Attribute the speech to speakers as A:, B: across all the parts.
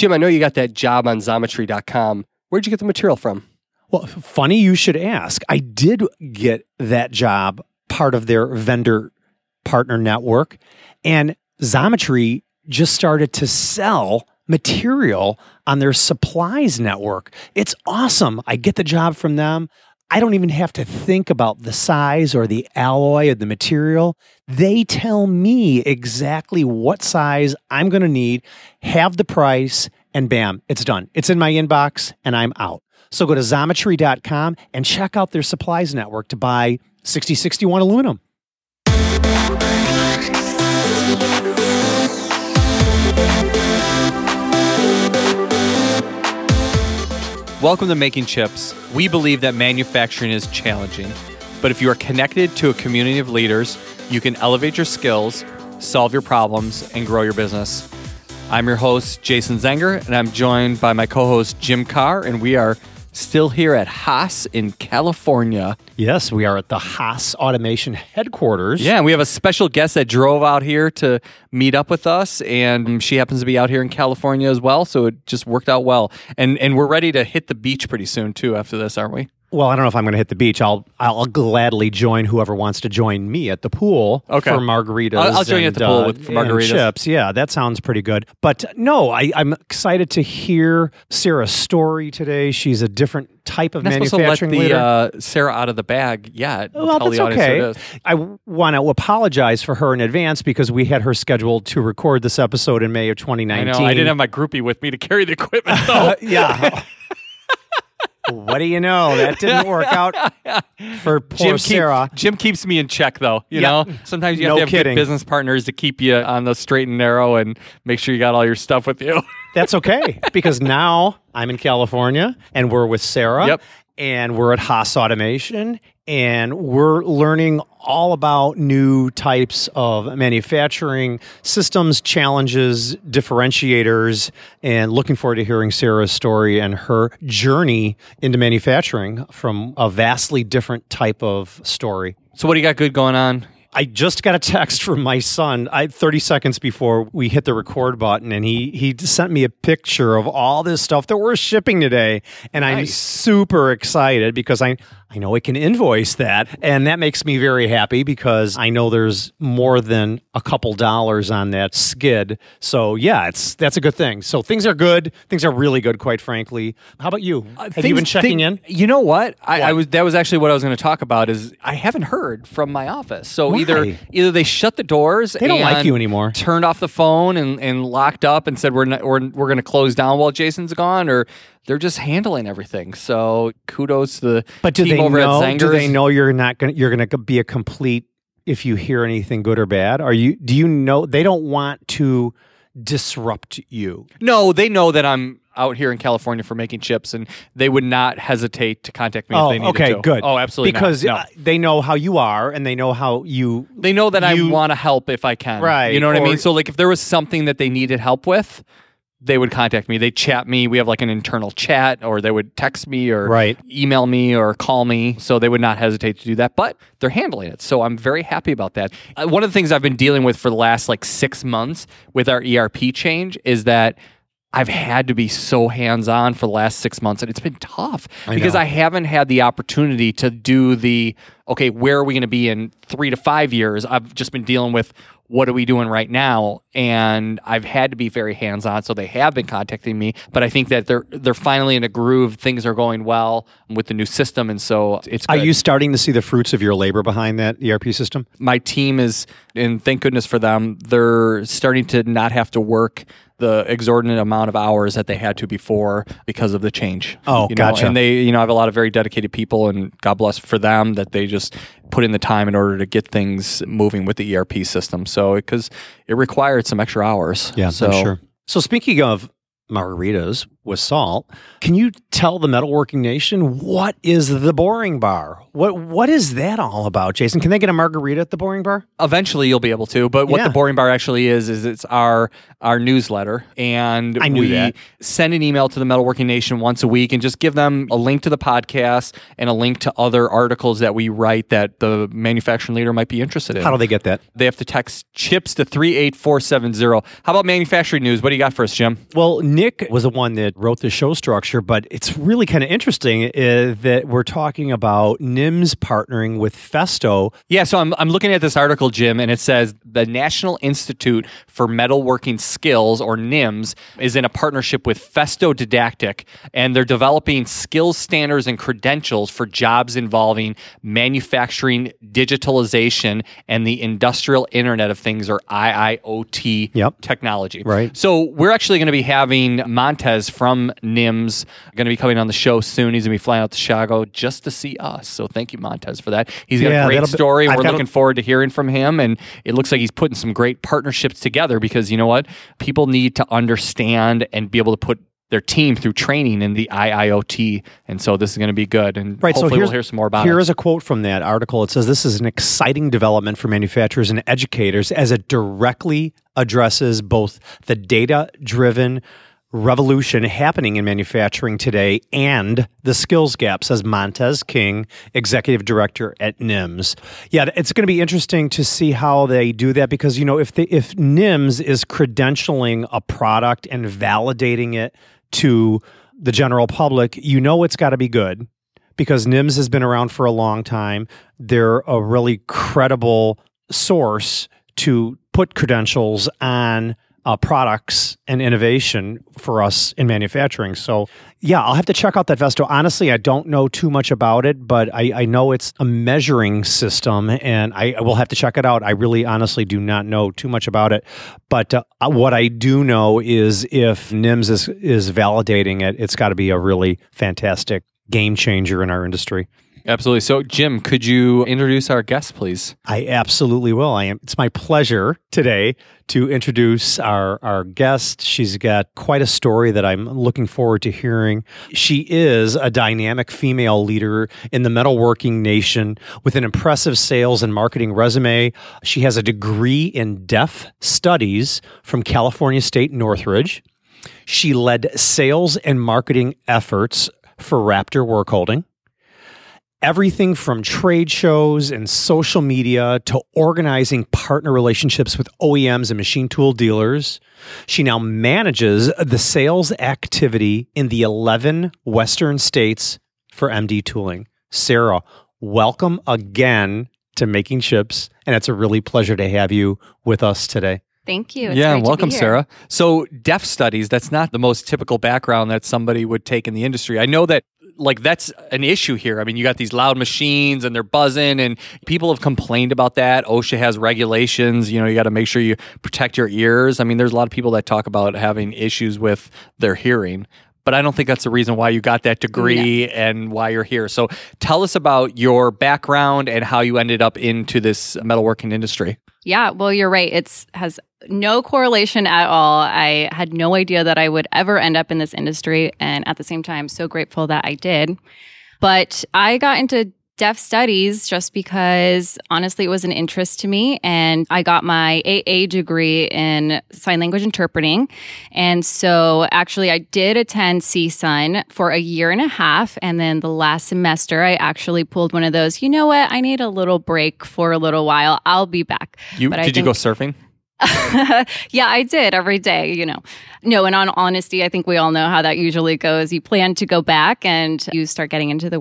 A: Jim, I know you got that job on Xometry.com. Where'd you get the material from?
B: Well, funny you should ask. I did get that job part of their vendor partner network, and Xometry just started to sell material on their supplies network. It's awesome. I get the job from them. I don't even have to think about the size or the alloy of the material. They tell me exactly what size I'm going to need, have the price, and bam, it's done. It's in my inbox and I'm out. So go to xometry.com and check out their supplies network to buy 6061 aluminum.
C: Welcome to Making Chips. We believe that manufacturing is challenging, but if you are connected to a community of leaders, you can elevate your skills, solve your problems, and grow your business. I'm your host, Jason Zenger, and I'm joined by my co host, Jim Carr, and we are still here at Haas in California.
B: Yes, we are at the Haas Automation headquarters.
C: Yeah, and we have a special guest that drove out here to meet up with us, and she happens to be out here in California as well, so it just worked out well. And and we're ready to hit the beach pretty soon too after this, aren't we?
B: Well, I don't know if I'm going to hit the beach. I'll I'll gladly join whoever wants to join me at the pool
C: Okay.
B: for margaritas.
C: I'll- I'll join you at the pool
B: uh,
C: with- for
B: and
C: margaritas.
B: chips. Yeah, that sounds pretty good. But no, I, I'm excited to hear Sarah's story today. She's a different type of
C: I'm not supposed to let
B: manufacturing
C: the
B: leader.
C: uh, Sarah out of the bag yet.
B: well, that's
C: the audience who
B: okay. I want to apologize for her in advance because we had her scheduled to record this episode in May of
C: I
B: 2019.
C: know. I didn't have my groupie with me to carry the equipment though.
B: yeah. what do you know? That didn't work out for poor
C: Jim, keep-
B: Sarah.
C: Jim keeps me in check, though. You
B: Yeah.
C: know, sometimes you have
B: No
C: to have
B: kidding.
C: good business partners to keep you on the straight and narrow and make sure you got all your stuff with you.
B: That's okay because now I'm in California and we're with Sarah.
C: Yep.
B: And we're at Haas Automation and we're learning all about new types of manufacturing systems, challenges, differentiators, and looking forward to hearing Sarah's story and her journey into manufacturing from a vastly different type of story.
C: so, what do you got good going on?
B: I just got a text from my son I, 30 seconds before we hit the record button, and he he sent me a picture of all this stuff that we're shipping today, and I'm super excited because I I know I can invoice that, and that makes me very happy because I know there's more than a couple dollars on that skid. So yeah, it's that's a good thing. So things are good. Things are really good, quite frankly. How about you? Uh, Have you been checking
C: thing-
B: in?
C: You know what? I, I was that was actually what I was going to talk about. Is I haven't heard from my office. So either
B: Why?
C: either they shut the doors.
B: They don't like you anymore.
C: Turned off the phone and, and locked up and said we're not, we're we're going to close down while Jason's gone, or they're just handling everything. So kudos to the
B: But do they
C: over
B: know?
C: at Zenger's.
B: Do they know you're not going? You're going to be a complete. If you hear anything good or bad, are you? Do you know they don't want to disrupt you?
C: No, they know that I'm out here in California for making chips, and they would not hesitate to contact me
B: oh,
C: if they oh, needed
B: okay,
C: to.
B: good.
C: Oh, absolutely.
B: Because
C: No.
B: they know how you are, and they know how you.
C: they know that
B: you-
C: I want to help if I can.
B: Right,
C: You know what I mean? So, like, if there was something that they needed help with, they would contact me. They chat me. We have like an internal chat, or they would text me, or
B: Right.
C: email me, or call me. So they would not hesitate to do that. But they're handling it, so I'm very happy about that. Uh, one of the things I've been dealing with for the last like six months with our ERP change is that. I've had to be so hands on for the last six months, and it's been tough because
B: know.
C: I haven't had the opportunity to do the okay, where are we going to be in three to five years? I've just been dealing with what are we doing right now, and I've had to be very hands on. So they have been contacting me, but I think that they're they're finally in a groove. Things are going well with the new system, and so it's.
B: Are you starting to see the fruits of your labor behind that ERP system?
C: my team is, and thank goodness for them, they're starting to not have to work the exorbitant amount of hours that they had to before because of the change.
B: Oh,
C: you know?
B: gotcha.
C: And they, you know, I have a lot of very dedicated people, and God bless for them that they just put in the time in order to get things moving with the ERP system. So because it required some extra hours.
B: Yeah,
C: so
B: sure. So speaking of margaritas, with salt. Can you tell the metalworking nation what is the boring bar? What what is that all about, Jason? Can they get a margarita at the boring bar?
C: Eventually, you'll be able to. But what
B: Yeah.
C: the Boring Bar actually is is it's our our newsletter, and we
B: that.
C: send an email to the Metalworking Nation once a week, and just give them a link to the podcast and a link to other articles that we write that the manufacturing leader might be interested in.
B: How do they get that?
C: They have to text chips to three eight four seven zero. How about manufacturing news? What do you got for us, Jim?
B: Well, Nick was the one that wrote the show structure, but it's really kind of interesting uh, that we're talking about NIMS partnering with Festo.
C: Yeah, so I'm, I'm looking at this article, Jim, and it says the National Institute for Metalworking Skills, or NIMS, is in a partnership with Festo Didactic, and they're developing skills standards and credentials for jobs involving manufacturing, digitalization, and the industrial Internet of Things, or IIoT
B: Yep.
C: technology.
B: Right.
C: So we're actually going to be having Montez from NIMS going to be coming on the show soon. He's going to be flying out to Chicago just to see us. So thank you, Montez, for that. He's got
B: Yeah,
C: a great
B: be-
C: story,
B: I've
C: we're looking forward to hearing from him. And it looks like he's putting some great partnerships together because you know what? People need to understand and be able to put their team through training in the IIoT. And so this is going to be good. And
B: Right, so
C: hopefully
B: here's-
C: we'll hear some more about
B: Here
C: Here
B: is a quote from that article. It says, This is an exciting development for manufacturers and educators as it directly addresses both the data driven revolution happening in manufacturing today and the skills gap, says Montez King, executive director at NIMS. Yeah, it's going to be interesting to see how they do that because, you know, if, they, if NIMS is credentialing a product and validating it to the general public, you know it's got to be good because NIMS has been around for a long time. They're a really credible source to put credentials on uh, products and innovation for us in manufacturing. So, yeah, I'll have to check out that Festo. Honestly, I don't know too much about it, but I, I know it's a measuring system and I, I will have to check it out. I really honestly do not know too much about it. But uh, what I do know is if NIMS is, is validating it, it's got to be a really fantastic game changer in our industry.
C: Absolutely. So, Jim, could you introduce our guest, please?
B: I absolutely will. I am. It's my pleasure today to introduce our our guest. She's got quite a story that I'm looking forward to hearing. She is a dynamic female leader in the metalworking nation with an impressive sales and marketing resume. She has a degree in deaf studies from California State Northridge. She led sales and marketing efforts for Raptor Work Holding everything from trade shows and social media to organizing partner relationships with OEMs and machine tool dealers. She now manages the sales activity in the 11 Western states for MD Tooling. Sarah, welcome again to Making Chips, and it's a really pleasure to have you with us today.
D: Thank you. It's
C: yeah,
D: great to be
C: welcome,
D: here.
C: Sarah. So, deaf studies, that's not the most typical background that somebody would take in the industry. I know that, like, that's an issue here. I mean, you got these loud machines and they're buzzing, and people have complained about that. OSHA has regulations. You know, you got to make sure you protect your ears. I mean, there's a lot of people that talk about having issues with their hearing. But I don't think that's the reason why you got that degree and why you're here. So tell us about your background and how you ended up into this metalworking industry.
D: Yeah, well, you're right. It's has no correlation at all. I had no idea that I would ever end up in this industry, and at the same time, so grateful that I did. But I got into deaf studies just because honestly it was an interest to me and I got my AA degree in sign language interpreting and so actually I did attend CSUN for a year and a half and then the last semester I actually pulled one of those you know what I need a little break for a little while I'll be back
C: You
D: But
C: did you go surfing?
D: yeah, I did every day, you know. No, and on honesty, I think we all know how that usually goes. You plan to go back and you start getting into the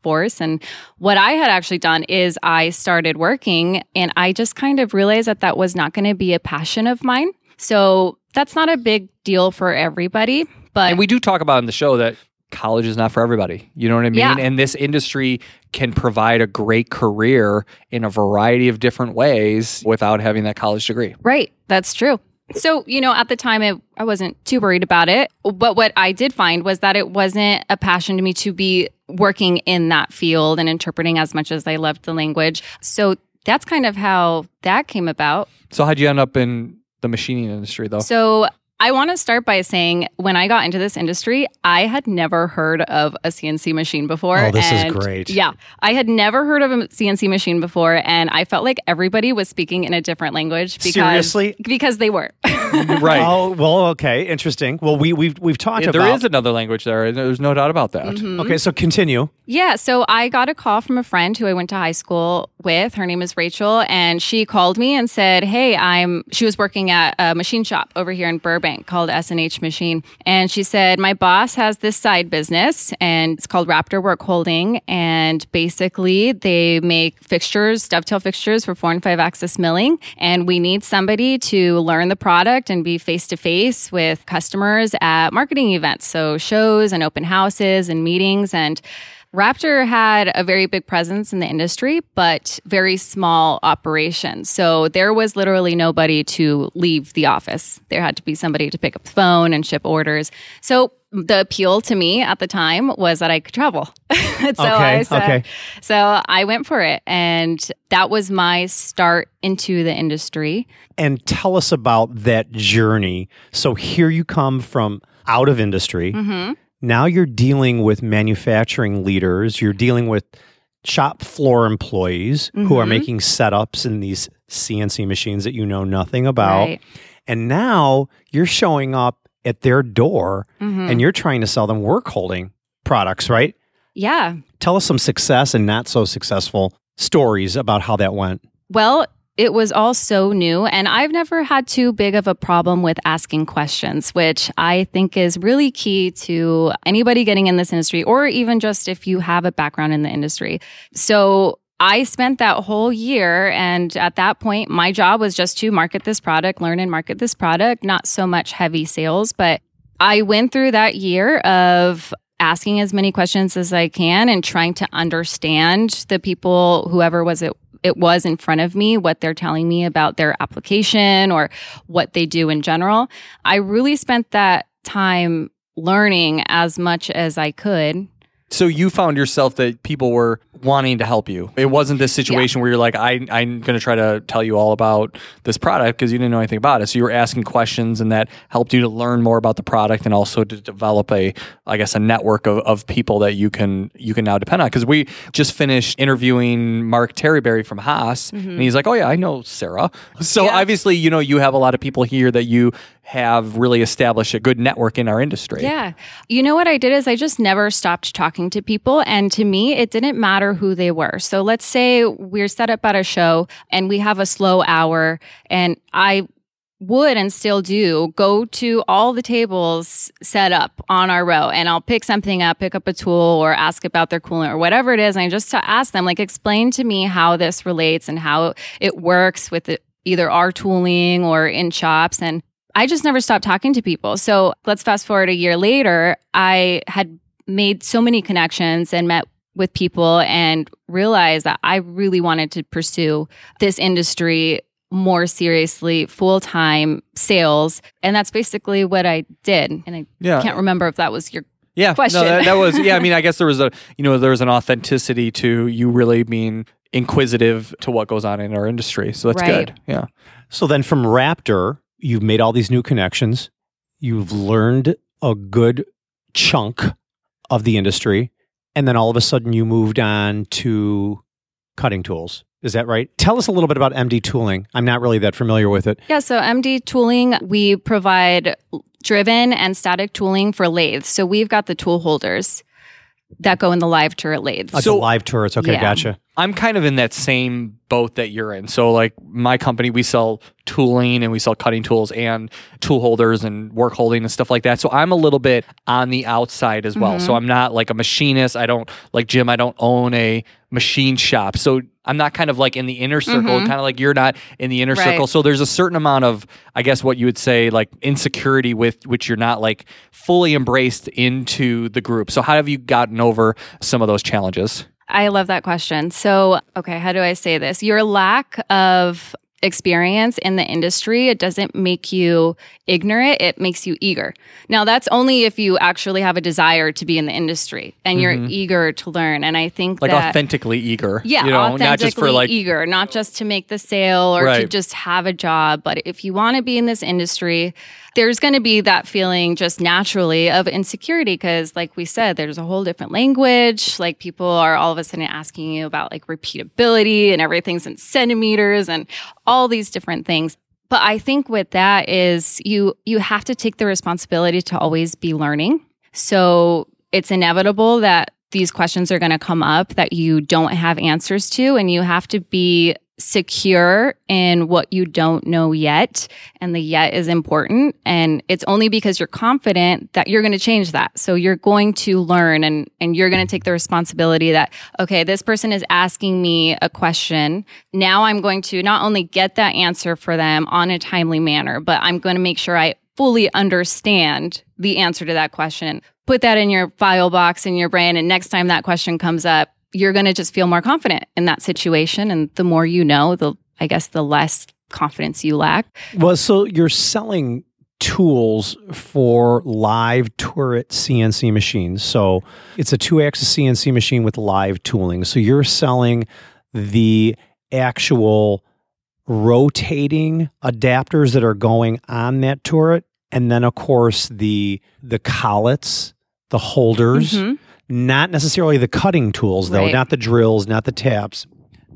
D: workforce. And what I had actually done is I started working and I just kind of realized that that was not going to be a passion of mine. So that's not a big deal for everybody. But
C: And we do talk about in the show that college is not for everybody. You know what I mean?
D: Yeah.
C: And this industry can provide a great career in a variety of different ways without having that college degree.
D: Right. That's true. So, you know, at the time, it, I wasn't too worried about it. But what I did find was that it wasn't a passion to me to be working in that field and interpreting as much as I loved the language. So that's kind of how that came about.
C: So how'd you end up in the machining industry though?
D: So I want to start by saying when I got into this industry, I had never heard of a CNC machine before.
B: Oh, this is
D: and
B: great.
D: Yeah. I had never heard of a CNC machine before. And I felt like everybody was speaking in a different language because,
B: Seriously?
D: because they were.
C: right.
B: Oh well, okay, interesting. Well, we we've we've talked
C: Yeah,
B: about
C: there is another language there. There's no doubt about that.
D: Mm-hmm.
B: Okay, so continue.
D: Yeah, so I got a call from a friend who I went to high school with. Her name is Rachel, and she called me and said, "Hey, I'm." She was working at a machine shop over here in Burbank called S&H Machine, and she said, "My boss has this side business, and it's called Raptor Work Holding, and basically they make fixtures, dovetail fixtures for four and five axis milling, and we need somebody to learn the product and be face to face with customers at marketing events, so shows and open houses and meetings. And." Raptor had a very big presence in the industry, but very small operation. So there was literally nobody to leave the office. There had to be somebody to pick up the phone and ship orders. So the appeal to me at the time was that I could travel. so
B: Okay,
D: I said,
B: okay.
D: so I went for it. And that was my start into the industry.
B: And tell us about that journey. So here you come from out of industry.
D: Mm-hmm.
B: Now you're dealing with manufacturing leaders. You're dealing with shop floor employees who are
D: Mhm.
B: making setups in these CNC machines that you know nothing about.
D: Right.
B: And now you're showing up at their door
D: Mhm.
B: and you're trying to sell them work holding products, right?
D: yeah.
B: Tell us some success and not so successful stories about how that went.
D: Well, it was all so new, and I've never had too big of a problem with asking questions, which I think is really key to anybody getting in this industry, or even just if you have a background in the industry. So I spent that whole year, and at that point, my job was just to market this product, learn and market this product, not so much heavy sales, but I went through that year of asking as many questions as I can and trying to understand the people, whoever was it it was in front of me, what they're telling me about their application or what they do in general. I really spent that time learning as much as I could.
C: So you found yourself that people were wanting to help you. It wasn't this situation where you're like, I, I'm going to try to tell you all about this product because you didn't know anything about it. So you were asking questions, and that helped you to learn more about the product and also to develop a, I guess, a network of, of people that you can you can now depend on. Because we just finished interviewing Mark Terryberry from Haas, and mm-hmm. he's like, Oh yeah, I know Sarah. So
D: Yeah.
C: obviously, you know, you have a lot of people here that you have really established a good network in our industry.
D: Yeah. You know what I did is I just never stopped talking to people. And to me, it didn't matter who they were. So let's say we're set up at a show and we have a slow hour, and I would and still do go to all the tables set up on our row and I'll pick something up, pick up a tool or ask about their coolant or whatever it is. And just to ask them, like, explain to me how this relates and how it works with it, either our tooling or in shops. And I just never stopped talking to people. So let's fast forward a year later. I had made so many connections and met with people and realized that I really wanted to pursue this industry more seriously, full time sales. And that's basically what I did. And I
C: Yeah.
D: can't remember if that was your
C: Yeah,
D: question.
C: No, that, that was yeah. I mean, I guess there was a you know there was an authenticity to you really being inquisitive to what goes on in our industry. So that's
D: Right.
C: good. Yeah.
B: So then from Raptor, you've made all these new connections. You've learned a good chunk of the industry. And then all of a sudden you moved on to cutting tools. Is that right? Tell us a little bit about MD tooling. I'm not really that familiar with it.
D: Yeah, so MD tooling, we provide driven and static tooling for lathes. So we've got the tool holders that go in the live turret lathes.
B: Like
C: So-
B: the live turrets. Okay,
D: Yeah.
B: gotcha.
C: I'm kind of in that same boat that you're in. So like my company, we sell tooling and we sell cutting tools and tool holders and work holding and stuff like that. So I'm a little bit on the outside as well. So mm-hmm. I'm not like a machinist. I don't like Jim. I don't own a machine shop. So I'm not kind of like in the inner circle,
D: Mhm.
C: kind of like you're not in the inner
D: Right.
C: circle. So there's a certain amount of, I guess, what you would say like insecurity with which you're not like fully embraced into the group. So how have you gotten over some of those challenges?
D: I love that question. So, okay, how do I say this? Your lack of experience in the industry, it doesn't make you ignorant, it makes you eager. Now, that's only if you actually have a desire to be in the industry and you're eager to learn. And I think
C: Mm-hmm. Like
D: that
C: authentically eager.
D: Yeah,
C: you know,
D: authentically
C: not just for like
D: eager, not just to make the sale or to just have a job. But if you want to be in this industry, there's going to be that feeling just naturally of insecurity because, like we said, there's a whole different language. Like people are all of a sudden asking you about like repeatability and everything's in centimeters and all these different things. But I think with that is you you have to take the responsibility to always be learning. So it's inevitable that these questions are going to come up that you don't have answers to and you have to be secure in what you don't know yet. And the yet is important. And it's only because you're confident that you're going to change that. So you're going to learn and, and you're going to take the responsibility that, okay, this person is asking me a question. Now I'm going to not only get that answer for them on a timely manner, but I'm going to make sure I fully understand the answer to that question. Put that in your file box in your brain. And next time that question comes up, you're going to just feel more confident in that situation. And the more you know, the, I guess, the less confidence you lack.
B: Well, so you're selling tools for live turret CNC machines. So it's a two axis CNC machine with live tooling. So you're selling the actual rotating adapters that are going on that turret and then of course the the collets the holders
D: Mhm.
B: Not necessarily the cutting tools though
D: Right.
B: not the drills not the taps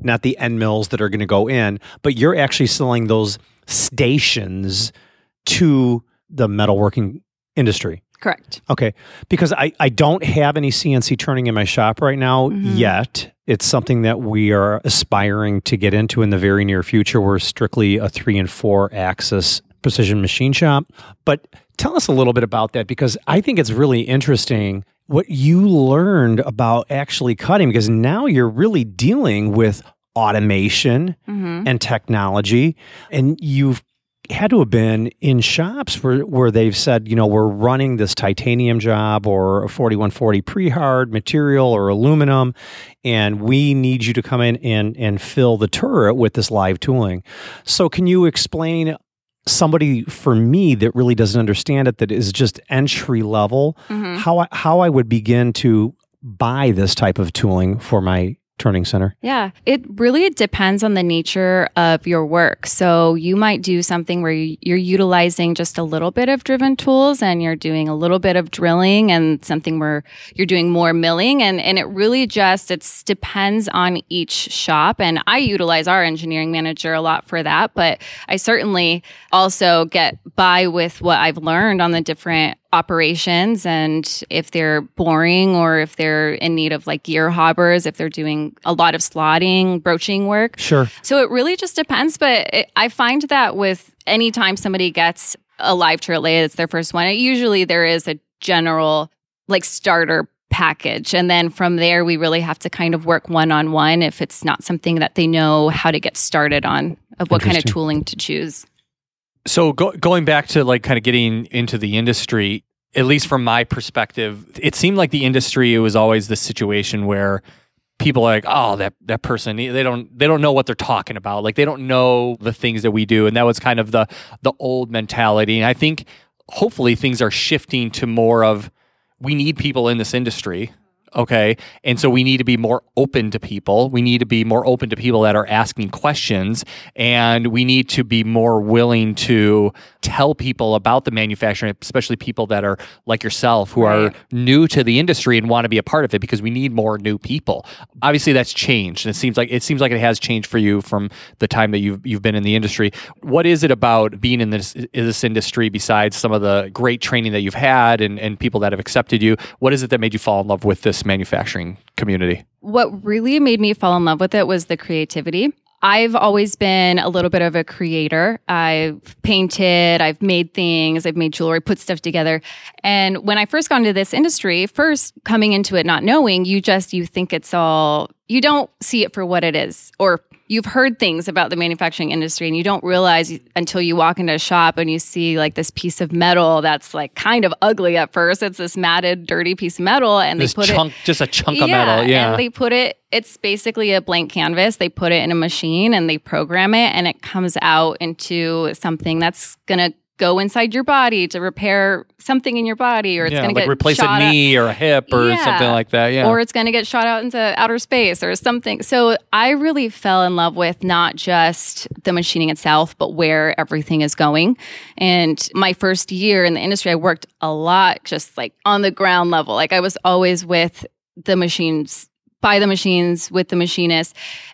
B: not the end mills that are going to go in but you're actually selling those stations to the metalworking industry
D: Correct.
B: Okay. Because I, I don't have any CNC turning in my shop right now
D: Mhm.
B: yet. It's something that we are aspiring to get into in the very near future. We're strictly a three and four axis precision machine shop. But tell us a little bit about that because I think it's really interesting what you learned about actually cutting because now you're really dealing with automation
D: hmm
B: and technology. And you've had to have been in shops where, where they've said, you know, we're running this titanium job or a 4140 pre hard material or aluminum, and we need you to come in and, and fill the turret with this live tooling. So, can you explain? Somebody for me that really doesn't understand it, that is just entry level,
D: hmm
B: how I, how I would begin to buy this type of tooling for my turning center.
D: Yeah, it really depends on the nature of your work. So you might do something where you- you're utilizing just a little bit of driven tools and you're doing a little bit of drilling and something where you're doing more milling and and it really just it's depends on each shop and I utilize our engineering manager a lot for that, but I certainly also get by with what I've learned on the different operations and if they're boring or if they're in need of like gear hobbers, if they're doing a lot of slotting, broaching work.
B: Sure.
D: So it really just depends. But it, I find that with anytime somebody gets a live turret lathe, it's their first one, it, usually there is a general like starter package. And then from there, we really have to kind of work one on one if it's not something that they know how to get started on, of what kind of tooling to choose.
C: So go, going back to like kind of getting into the industry, at least from my perspective, it seemed like the industry it was always the situation where people are like, oh, that that person they don't they don't know what they're talking about. Like they don't know the things that we do, and that was kind of the the old mentality. And I think hopefully things are shifting to more of we need people in this industry. Okay. And so we need to be more open to people. We need to be more open to people that are asking questions. And we need to be more willing to tell people about the manufacturing, especially people that are like yourself who are
D: Right.
C: new to the industry and want to be a part of it because we need more new people. Obviously that's changed. And it seems like it seems like it has changed for you from the time that you've you've been in the industry. What is it about being in this in this industry besides some of the great training that you've had and, and people that have accepted you? What is it that made you fall in love with this manufacturing community?
D: what really made me fall in love with it was the creativity. I've always been a little bit of a creator. I've painted, I've made things, I've made jewelry, put stuff together. And when I first got into this industry, first coming into it not knowing, you just you think it's all you don't see it for what it is or you've heard things about the manufacturing industry and you don't realize until you walk into a shop and you see like this piece of metal that's like kind of ugly at first. It's this matted, dirty piece of metal and
C: This
D: they put
C: chunk, just a chunk of metal. Yeah.
D: and they put it, it's basically a blank canvas. They put it in a machine and they program it, and it comes out into something that's going to go inside your body to repair something in your body, or it's
C: yeah,
D: going to
C: like
D: get
C: replace a
D: out-
C: knee or a hip or
D: Yeah.
C: something like that. Yeah.
D: or it's going to get shot out into outer space or something. So I really fell in love with not just the machining itself, but where everything is going. And my first year in the industry, I worked a lot just like on the ground level. Like I was always with the machines, by the machines, with the machinists,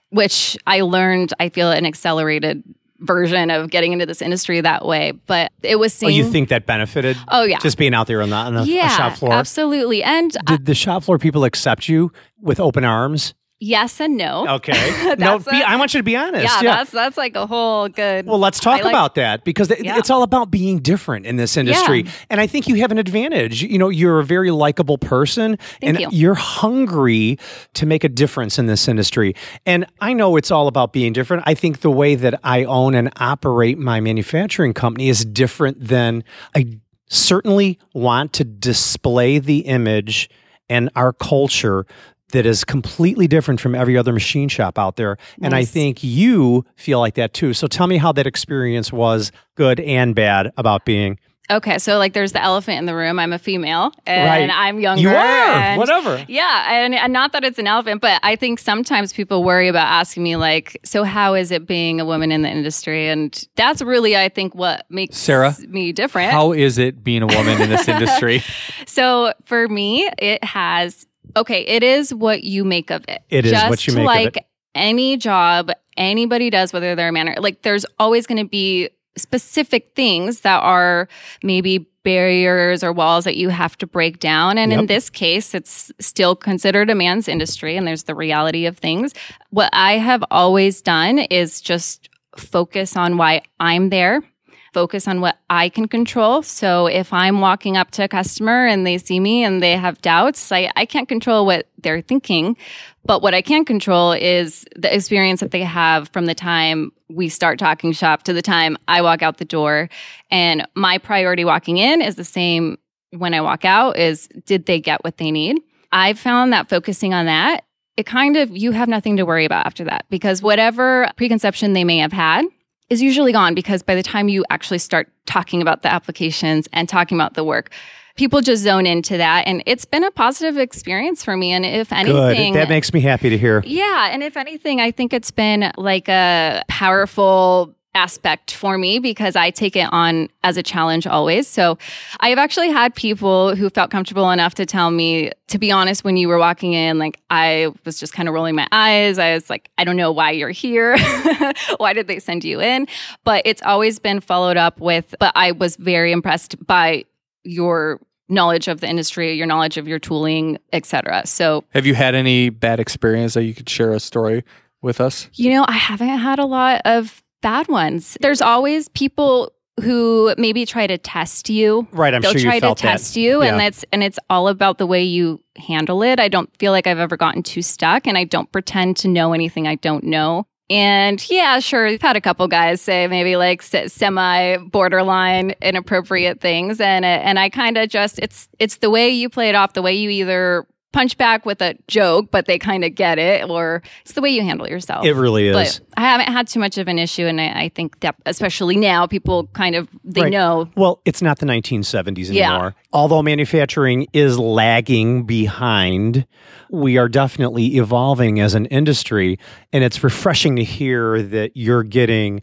D: which I learned, I feel, an accelerated version of getting into this industry that way. But it was
B: Oh, you think that benefited?
D: Oh, yeah.
B: just being out there on the, on the
D: yeah,
B: shop floor.
D: absolutely. And uh,
B: Did the shop floor people accept you with open arms?
D: Yes and no.
B: Okay, no, be,
D: a-
B: I want you to be honest.
D: yeah,
B: Yeah,
D: that's that's like a whole good.
B: Well, let's talk
D: I like-
B: about that because th-
D: Yeah.
B: it's all about being different in this industry.
D: Yeah.
B: And I think you have an advantage. You know, you're a very likable person and
D: you.
B: you're hungry to make a difference in this industry. And I know it's all about being different. I think the way that I own and operate my manufacturing company is different than I certainly want to display the image and our culture that is completely different from every other machine shop out there. And I think you feel like that too. So tell me how that experience was, good and bad, about being.
D: okay, so like there's the elephant in the room. I'm a female and
B: Right.
D: I'm younger.
B: You are,
D: and-
B: whatever.
D: Yeah, and, and not that it's an elephant, but I think sometimes people worry about asking me like, so how is it being a woman in the industry? And that's really, I think, what makes
C: Sarah,
D: me different.
C: How is it being a woman in this industry?
D: So for me, it has okay, it is what you make of it.
B: It is
D: Just
B: what you make of
D: like
B: it.
D: any job anybody does, whether they're a man or like there's always gonna be specific things that are maybe barriers or walls that you have to break down. And in this case, it's still considered a man's industry and there's the reality of things. What I have always done is just focus on why I'm there focus on what I can control. So if I'm walking up to a customer and they see me and they have doubts, I, I can't control what they're thinking. But what I can control is the experience that they have from the time we start talking shop to the time I walk out the door. And my priority walking in is the same when I walk out is did they get what they need? I've found that focusing on that, it kind of you have nothing to worry about after that because whatever preconception they may have had is usually gone because by the time you actually start talking about the applications and talking about the work, people just zone into that. And it's been a positive experience for me. And if anything,
B: Good. That makes me happy to hear.
D: yeah. And if anything, I think it's been like a powerful aspect for me because I take it on as a challenge always. So I have actually had people who felt comfortable enough to tell me, to be honest, when you were walking in, like I was just kind of rolling my eyes. I was like, I don't know why you're here. why did they send you in? But it's always been followed up with, but I was very impressed by your knowledge of the industry, your knowledge of your tooling, etc. So
C: Have you had any bad experience that you could share a story with us?
D: You know, I haven't had a lot of bad ones. There's always people who maybe try to test you.
B: Right. I'm
D: They'll
B: sure you
D: try to test
B: that.
D: you, and
B: Yeah.
D: that's and it's all about the way you handle it. I don't feel like I've ever gotten too stuck, and I don't pretend to know anything I don't know. And yeah, sure, we've had a couple guys say maybe like semi borderline inappropriate things, and and I kind of just it's it's the way you play it off, the way you either punch back with a joke, but they kind of get it, or it's the way you handle yourself.
B: It really is.
D: But I haven't had too much of an issue, and I, I think that especially now, people kind of they
B: Right.
D: know.
B: Well, it's not the 1970s
D: Yeah.
B: anymore. Although manufacturing is lagging behind, we are definitely evolving as an industry. And it's refreshing to hear that you're getting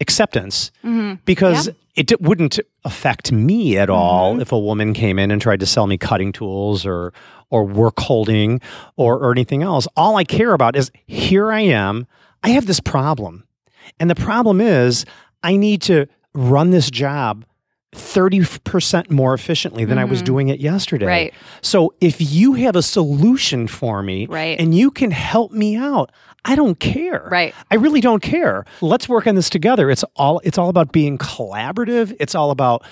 B: acceptance mm-hmm. because it d- wouldn't affect me at mm-hmm. all if a woman came in and tried to sell me cutting tools or or work holding or, or anything else. All I care about is here I am. I have this problem. And the problem is, I need to run this job 30% more efficiently than I was mm-hmm. doing it yesterday.
D: Right.
B: So if you have a solution for me
D: Right.
B: and you can help me out, I don't care.
D: Right.
B: I really don't care. Let's work on this together. It's all it's all about being collaborative. It's all about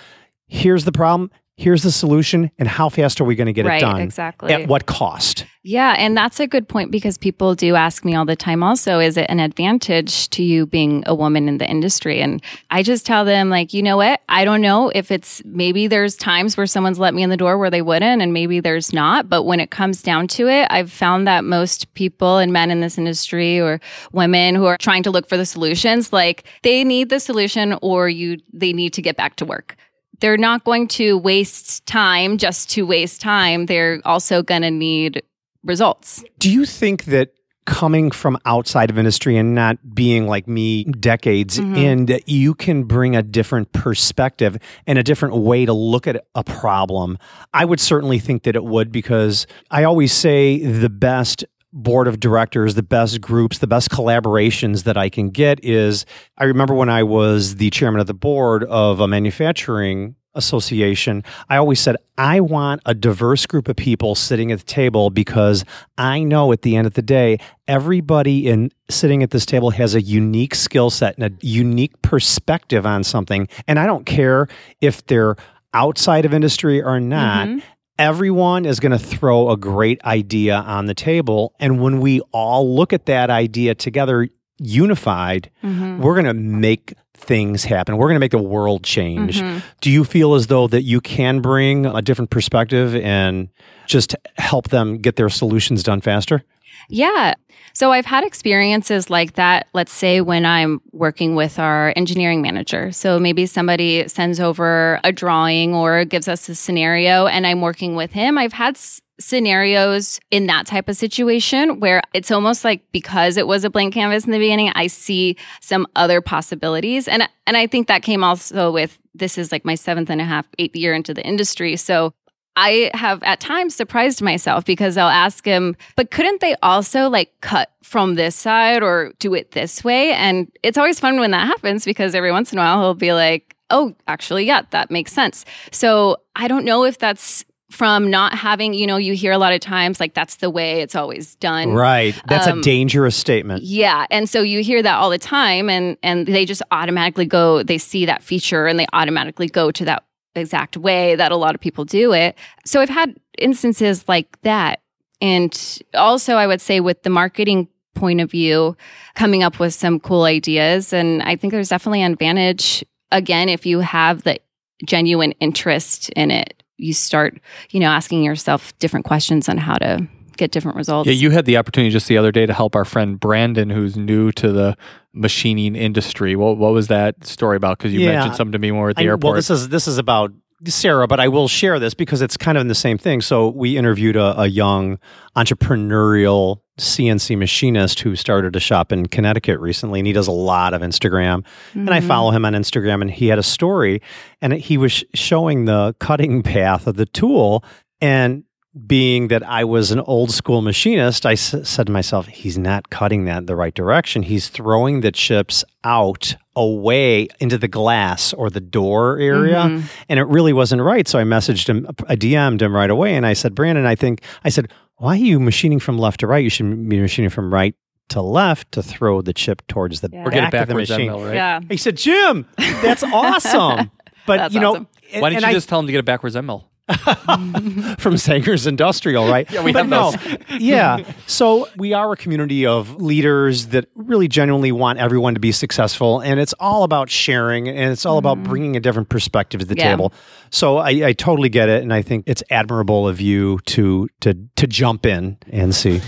B: here's the problem here's the solution, and how fast are we going to get
D: right,
B: it done?
D: exactly.
B: At what cost?
D: Yeah, and that's a good point because people do ask me all the time also, is it an advantage to you being a woman in the industry? And I just tell them, like, you know what? I don't know if it's maybe there's times where someone's let me in the door where they wouldn't, and maybe there's not. But when it comes down to it, I've found that most people and men in this industry or women who are trying to look for the solutions, like they need the solution or you they need to get back to work they're not going to waste time just to waste time. They're also going to need results.
B: Do you think that coming from outside of industry and not being like me decades
D: Mhm.
B: in that you can bring a different perspective and a different way to look at a problem i would certainly think that it would because i always say the best board of directors the best groups the best collaborations that i can get is i remember when i was the chairman of the board of a manufacturing association i always said i want a diverse group of people sitting at the table because i know at the end of the day everybody in sitting at this table has a unique skill set and a unique perspective on something and i don't care if they're outside of industry or not
D: Mhm.
B: Everyone is going to throw a great idea on the table and when we all look at that idea together unified
D: Mhm.
B: we're going to make things happen we're going to make the world change
D: Mhm.
B: do you feel as though that you can bring a different perspective and just help them get their solutions done faster
D: Yeah. So I've had experiences like that, let's say when I'm working with our engineering manager. So maybe somebody sends over a drawing or gives us a scenario and I'm working with him. I've had s- scenarios in that type of situation where it's almost like because it was a blank canvas in the beginning, I see some other possibilities. And and I think that came also with this is like my seventh and a half, eighth year into the industry. So I have at times surprised myself because I'll ask him, but couldn't they also like cut from this side or do it this way? And it's always fun when that happens because every once in a while he'll be like, oh, actually, yeah, that makes sense. So I don't know if that's from not having, you know, you hear a lot of times like that's the way it's always done.
B: right that's
D: Um,
B: a dangerous statement
D: Yeah, and so you hear that all the time, and and they just automatically go. They see that feature, and they automatically go to that exact way that a lot of people do it. So I've had instances like that, and also I would say with the marketing point of view, coming up with some cool ideas, and I think there's definitely an advantage again if you have the genuine interest in it. You start, you know, asking yourself different questions on how to get different results.
C: Yeah, you had the opportunity just the other day to help our friend Brandon, who's new to the machining industry. What what was that story about? Because you
B: Yeah.
C: mentioned something to me when we were at the
B: I-
C: airport.
B: Well, this is this is about Sarah, but I will share this because it's kind of in the same thing. So we interviewed a, a young entrepreneurial CNC machinist who started a shop in Connecticut recently, and he does a lot of Instagram. And I
D: Mhm.
B: follow him on Instagram, and he had a story, and he was sh- showing the cutting path of the tool, and being that I was an old school machinist, I s- said to myself, he's not cutting that in the right direction. He's throwing the chips out away into the glass or the door area.
D: Mhm.
B: And it really wasn't right. So I messaged him, I DM'd him right away. And I said, Brandon, I think, I said, why are you machining from left to right? You should be machining from right to left to throw the chip towards the
D: Yeah.
C: Or get it
B: back of the
C: backwards,
B: machine.
C: end mill, right?
D: Yeah.
B: He said, Jim, that's awesome. But
D: That's
B: you know,
D: awesome.
B: and-
C: Why didn't you
B: I-
C: just tell him to get a backwards, end mill?
B: from Zenger's Industrial, right?
C: Yeah, we
B: but
C: have
B: no,
C: those.
B: yeah. So we are a community of leaders that really genuinely want everyone to be successful, and it's all about sharing, and it's all about mm-hmm. bringing a different perspective to the
D: Yeah.
B: table. So I, I totally get it, and I think it's admirable of you to to to jump in and see.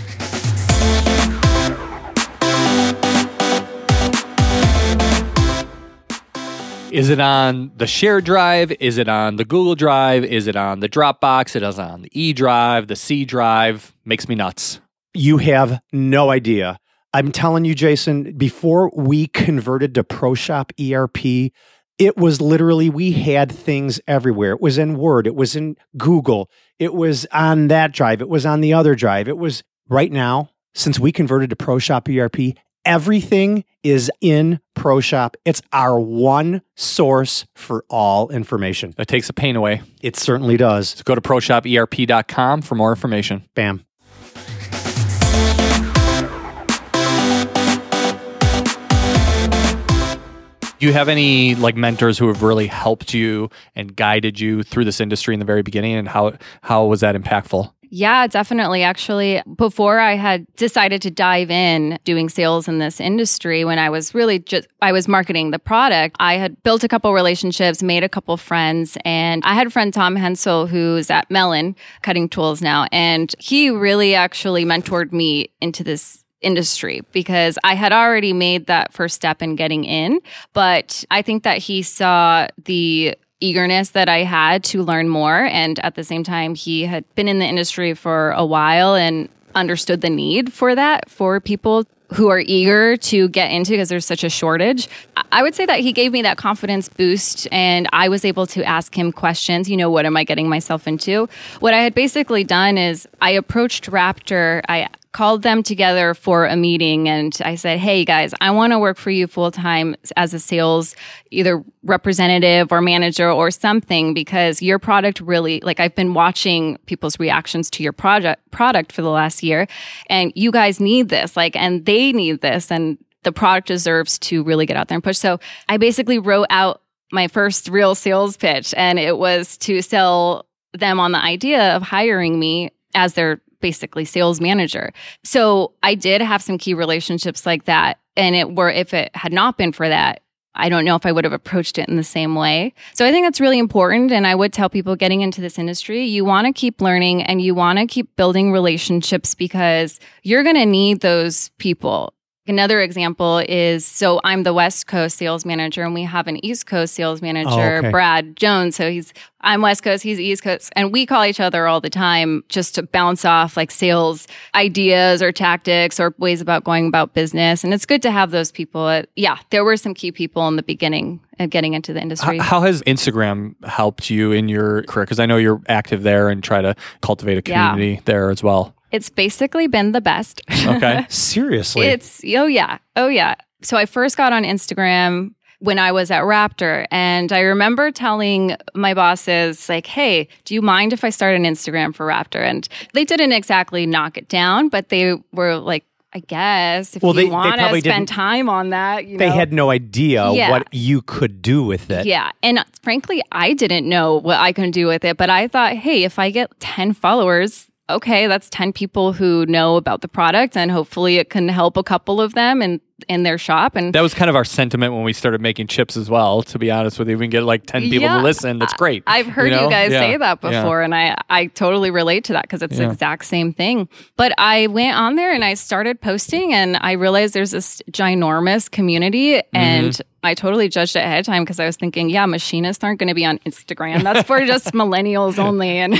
C: Is it on the shared drive? Is it on the Google Drive? Is it on the Dropbox? It is on the E Drive, the C Drive. Makes me nuts.
B: You have no idea. I'm telling you, Jason, before we converted to ProShop ERP, it was literally, we had things everywhere. It was in Word, it was in Google, it was on that drive, it was on the other drive. It was right now, since we converted to ProShop ERP, everything is in ProShop. It's our one source for all information.
C: That takes the pain away.
B: It certainly does.
C: So go to proshoperp.com for more information.
B: Bam.
C: Do you have any like mentors who have really helped you and guided you through this industry in the very beginning and how how was that impactful?
D: Yeah, definitely. Actually, before I had decided to dive in doing sales in this industry, when I was really just, I was marketing the product, I had built a couple relationships, made a couple friends, and I had a friend, Tom Hensel, who's at Melin Cutting Tools now. And he really actually mentored me into this industry because I had already made that first step in getting in. But I think that he saw the eagerness that I had to learn more. And at the same time, he had been in the industry for a while and understood the need for that for people who are eager to get into because there's such a shortage. I would say that he gave me that confidence boost and I was able to ask him questions. You know, what am I getting myself into? What I had basically done is I approached Raptor. I called them together for a meeting and I said, Hey guys, I want to work for you full time as a sales either representative or manager or something because your product really like I've been watching people's reactions to your project product for the last year and you guys need this like and they need this and the product deserves to really get out there and push. So I basically wrote out my first real sales pitch and it was to sell them on the idea of hiring me as their basically sales manager. So I did have some key relationships like that. And it were, if it had not been for that, I don't know if I would have approached it in the same way. So I think that's really important. And I would tell people getting into this industry, you want to keep learning and you want to keep building relationships because you're going to need those people. Another example is so I'm the West Coast sales manager and we have an East Coast sales manager,
B: Oh, okay.
D: Brad Jones. So he's I'm West Coast, he's East Coast, and we call each other all the time just to bounce off like sales ideas or tactics or ways about going about business. And it's good to have those people. Uh, yeah, there were some key people in the beginning of getting into the industry.
C: How, how has Instagram helped you in your career? Because I know you're active there and try to cultivate a
D: Yeah.
C: community there as well.
D: It's basically been the best.
C: Okay.
B: Seriously.
D: It's oh yeah, oh yeah. So I first got on Instagram when I was at Raptor, and I remember telling my bosses like, "Hey, do you mind if I start an Instagram for Raptor?" And they didn't exactly knock it down, but they were like, "I guess if
B: Well, they-
D: you want to spend time on that, you
B: they
D: know."
B: had no idea
D: Yeah.
B: what you could do with it.
D: Yeah. And frankly, I didn't know what I could do with it, but I thought, hey, if I get 10 followers, okay, that's 10 people who know about the product and hopefully it can help a couple of them in, in their shop. And
C: That was kind of our sentiment when we started making chips as well, to be honest with you. We can get like 10 people
D: Yeah.
C: to listen. That's great.
D: I've heard you,
C: know?
D: guys
C: Yeah.
D: say that
C: Yeah.
D: before, and I, I totally relate to that because it's
C: Yeah.
D: the exact same thing. But I went on there and I started posting, and I realized there's this ginormous community,
C: Mm-hmm.
D: and I totally judged it ahead of time because I was thinking, yeah, machinists aren't going to be on Instagram. That's for just millennials only. And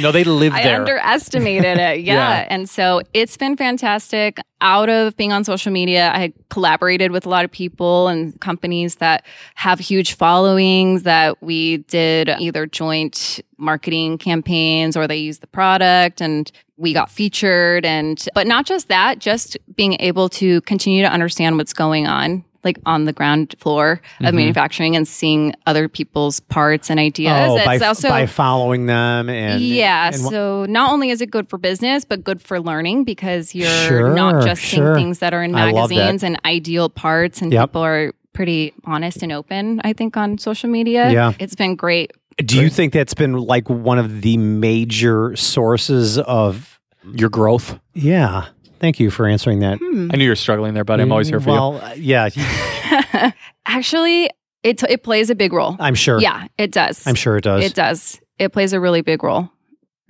C: No, they live
D: I
C: there.
D: underestimated it. Yeah.
C: Yeah.
D: And so it's been fantastic. Out of being on social media, I had collaborated with a lot of people and companies that have huge followings that we did either joint marketing campaigns or they used the product and we got featured and but not just that, just being able to continue to understand what's going on like on the ground floor
B: Mm-hmm.
D: of manufacturing and seeing other people's parts and ideas.
B: Oh, by,
D: It's also
B: by following them and
D: yeah.
B: and wha-
D: so not only is it good for business, but good for learning because you're
B: Sure,
D: not just
B: sure.
D: seeing things that are in
B: I love that.
D: magazines and ideal parts, and
B: Yep.
D: people are pretty honest and open. I think on social media.
B: Yeah.
D: it's been great.
B: do you think that's been like one of the major sources of
C: Your growth.
B: yeah thank you for answering that
C: I knew you were struggling there, but I'm always here for you.
B: well uh, yeah
D: Actually, it it plays a big role.
B: i'm sure
D: Yeah, it does.
B: i'm sure it does
D: it does. It plays a really big role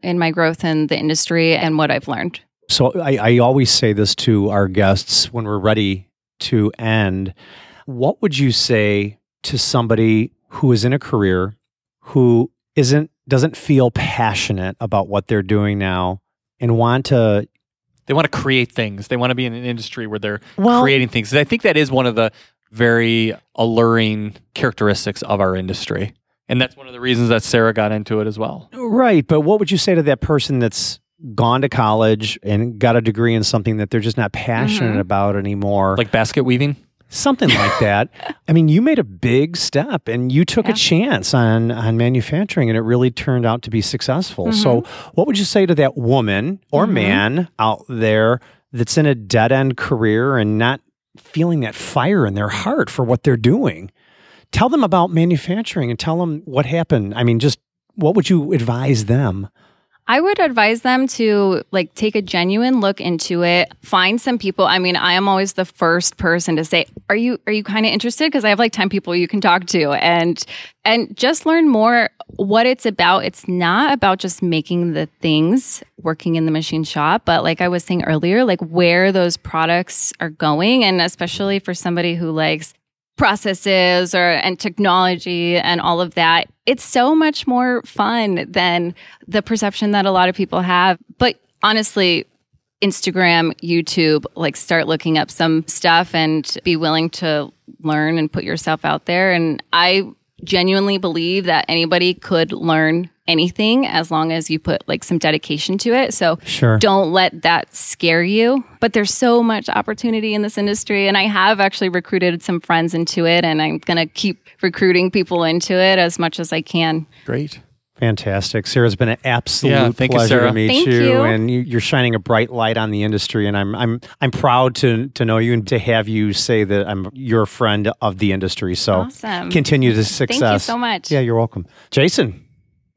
D: in my growth in the industry and what I've learned.
B: So I, I always say this to our guests when we're ready to end. What would you say to somebody who is in a career who isn't doesn't feel passionate about what they're doing now and want to
C: They want to create things. They want to be in an industry where they're
B: well
C: creating things. I think that is one of the very alluring characteristics of our industry. And that's one of the reasons that Sarah got into it as well.
B: right, but what would you say to that person that's gone to college and got a degree in something that they're just not passionate
D: Mhm.
B: about anymore?
C: Like basket weaving?
B: Something like that. I mean, you made a big step and you took
D: Yeah.
B: a chance on on manufacturing and it really turned out to be successful. So, what would you say to that woman or
D: Mhm.
B: man out there that's in a dead-end career and not feeling that fire in their heart for what they're doing. Tell them about manufacturing and tell them what happened. I mean, just what would you advise them?
D: I would advise them to like take a genuine look into it, find some people. I mean, I am always the first person to say, "Are you are you kind of interested?" because I have like 10 people you can talk to and and just learn more what it's about. It's not about just making the things working in the machine shop, but like I was saying earlier, like where those products are going and especially for somebody who likes processes or and technology and all of that. It's so much more fun than the perception that a lot of people have. But honestly instagram youtube like start looking up some stuff and be willing to learn and put yourself out there. And i genuinely believe that anybody could learn anything as long as you put like some dedication to it. So
B: Sure.
D: don't let that scare you. But there's so much opportunity in this industry. And I have actually recruited some friends into it and I'm going to keep recruiting people into it as much as I can.
C: Great.
B: Fantastic. Sarah's been an absolute
C: Yeah, thank you, Sarah.
B: to meet
D: Thank
B: you,
D: you.
B: and you, you're shining a bright light on the industry. And I'm I'm I'm proud to to know you and to have you say that I'm your friend of the industry. So
D: Awesome.
B: continue the success.
D: Thank you so much.
B: Yeah, you're welcome, Jason.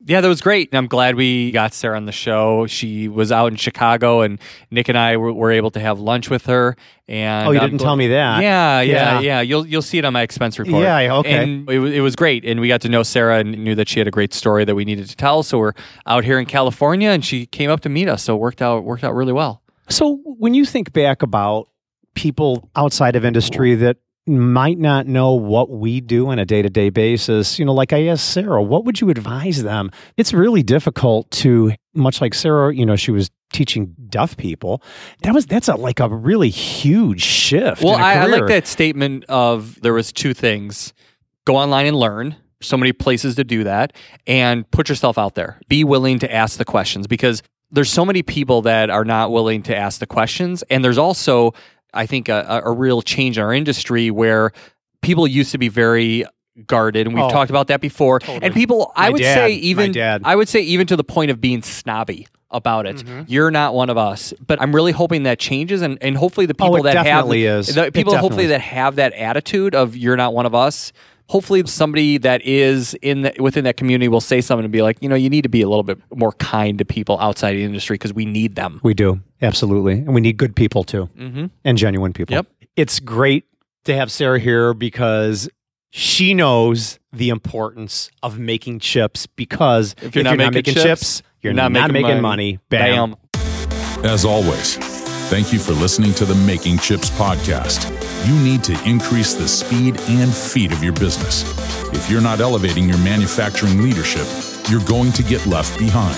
C: Yeah, that was great. And I'm glad we got Sarah on the show. She was out in Chicago, and Nick and I were, were able to have lunch with her. And
B: Oh, you
C: I'm
B: didn't
C: gl-
B: tell me that.
C: Yeah, yeah,
B: Yeah.
C: yeah, You'll you'll see it on my expense report.
B: Yeah, okay.
C: And it, it was great, and we got to know Sarah and knew that she had a great story that we needed to tell. So we're out here in California, and she came up to meet us. So it worked out worked out really well.
B: So when you think back about people outside of industry that might not know what we do on a day-to-day basis, you know, like I asked Sarah, what would you advise them? It's really difficult to much like Sarah, you know, she was teaching deaf people. That was that's a like a really huge shift.
C: Well, I, I like that statement of there was two things: go online and learn. So many places to do that, and put yourself out there. Be willing to ask the questions because there's so many people that are not willing to ask the questions, and there's also, I think, a, a a real change in our industry where people used to be very guarded, and we've
B: Oh,
C: talked about that before.
B: totally.
C: And people, I
B: My
C: would
B: dad-
C: say, even. I would say, even to the point of being snobby about it.
B: Mhm.
C: You're not one of us. But I'm really hoping that changes, and, and hopefully the
B: Oh,
C: people
B: it
C: that have
B: definitely is.
C: the people hopefully
B: is.
C: that have that attitude of you're not one of us. Hopefully, somebody that is in the, within that community will say something and be like, you know, you need to be a little bit more kind to people outside the industry because we need them.
B: We do. Absolutely. And we need good people too.
C: Mm-hmm.
B: and genuine people.
C: Yep.
B: It's great to have Sarah here because she knows the importance of making chips because
C: If you're not making chips,
B: you're not, making, money. Bam.
E: As always, thank you for listening to the Making Chips podcast. You need to increase the speed and feed of your business. If you're not elevating your manufacturing leadership, you're going to get left behind.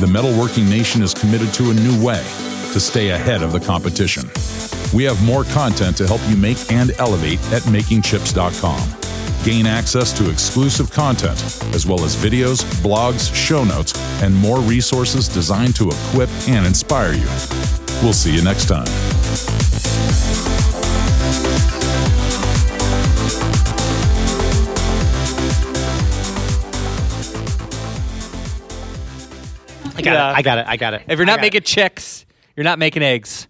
E: The metalworking nation is committed to a new way to stay ahead of the competition. We have more content to help you make and elevate at makingchips.com. Gain access to exclusive content, as well as videos, blogs, show notes, and more resources designed to equip and inspire you. We'll see you next time.
B: I got
C: Yeah.
B: it. I got it. I got it.
C: If you're not
B: got it.
C: making chicks, you're not making eggs.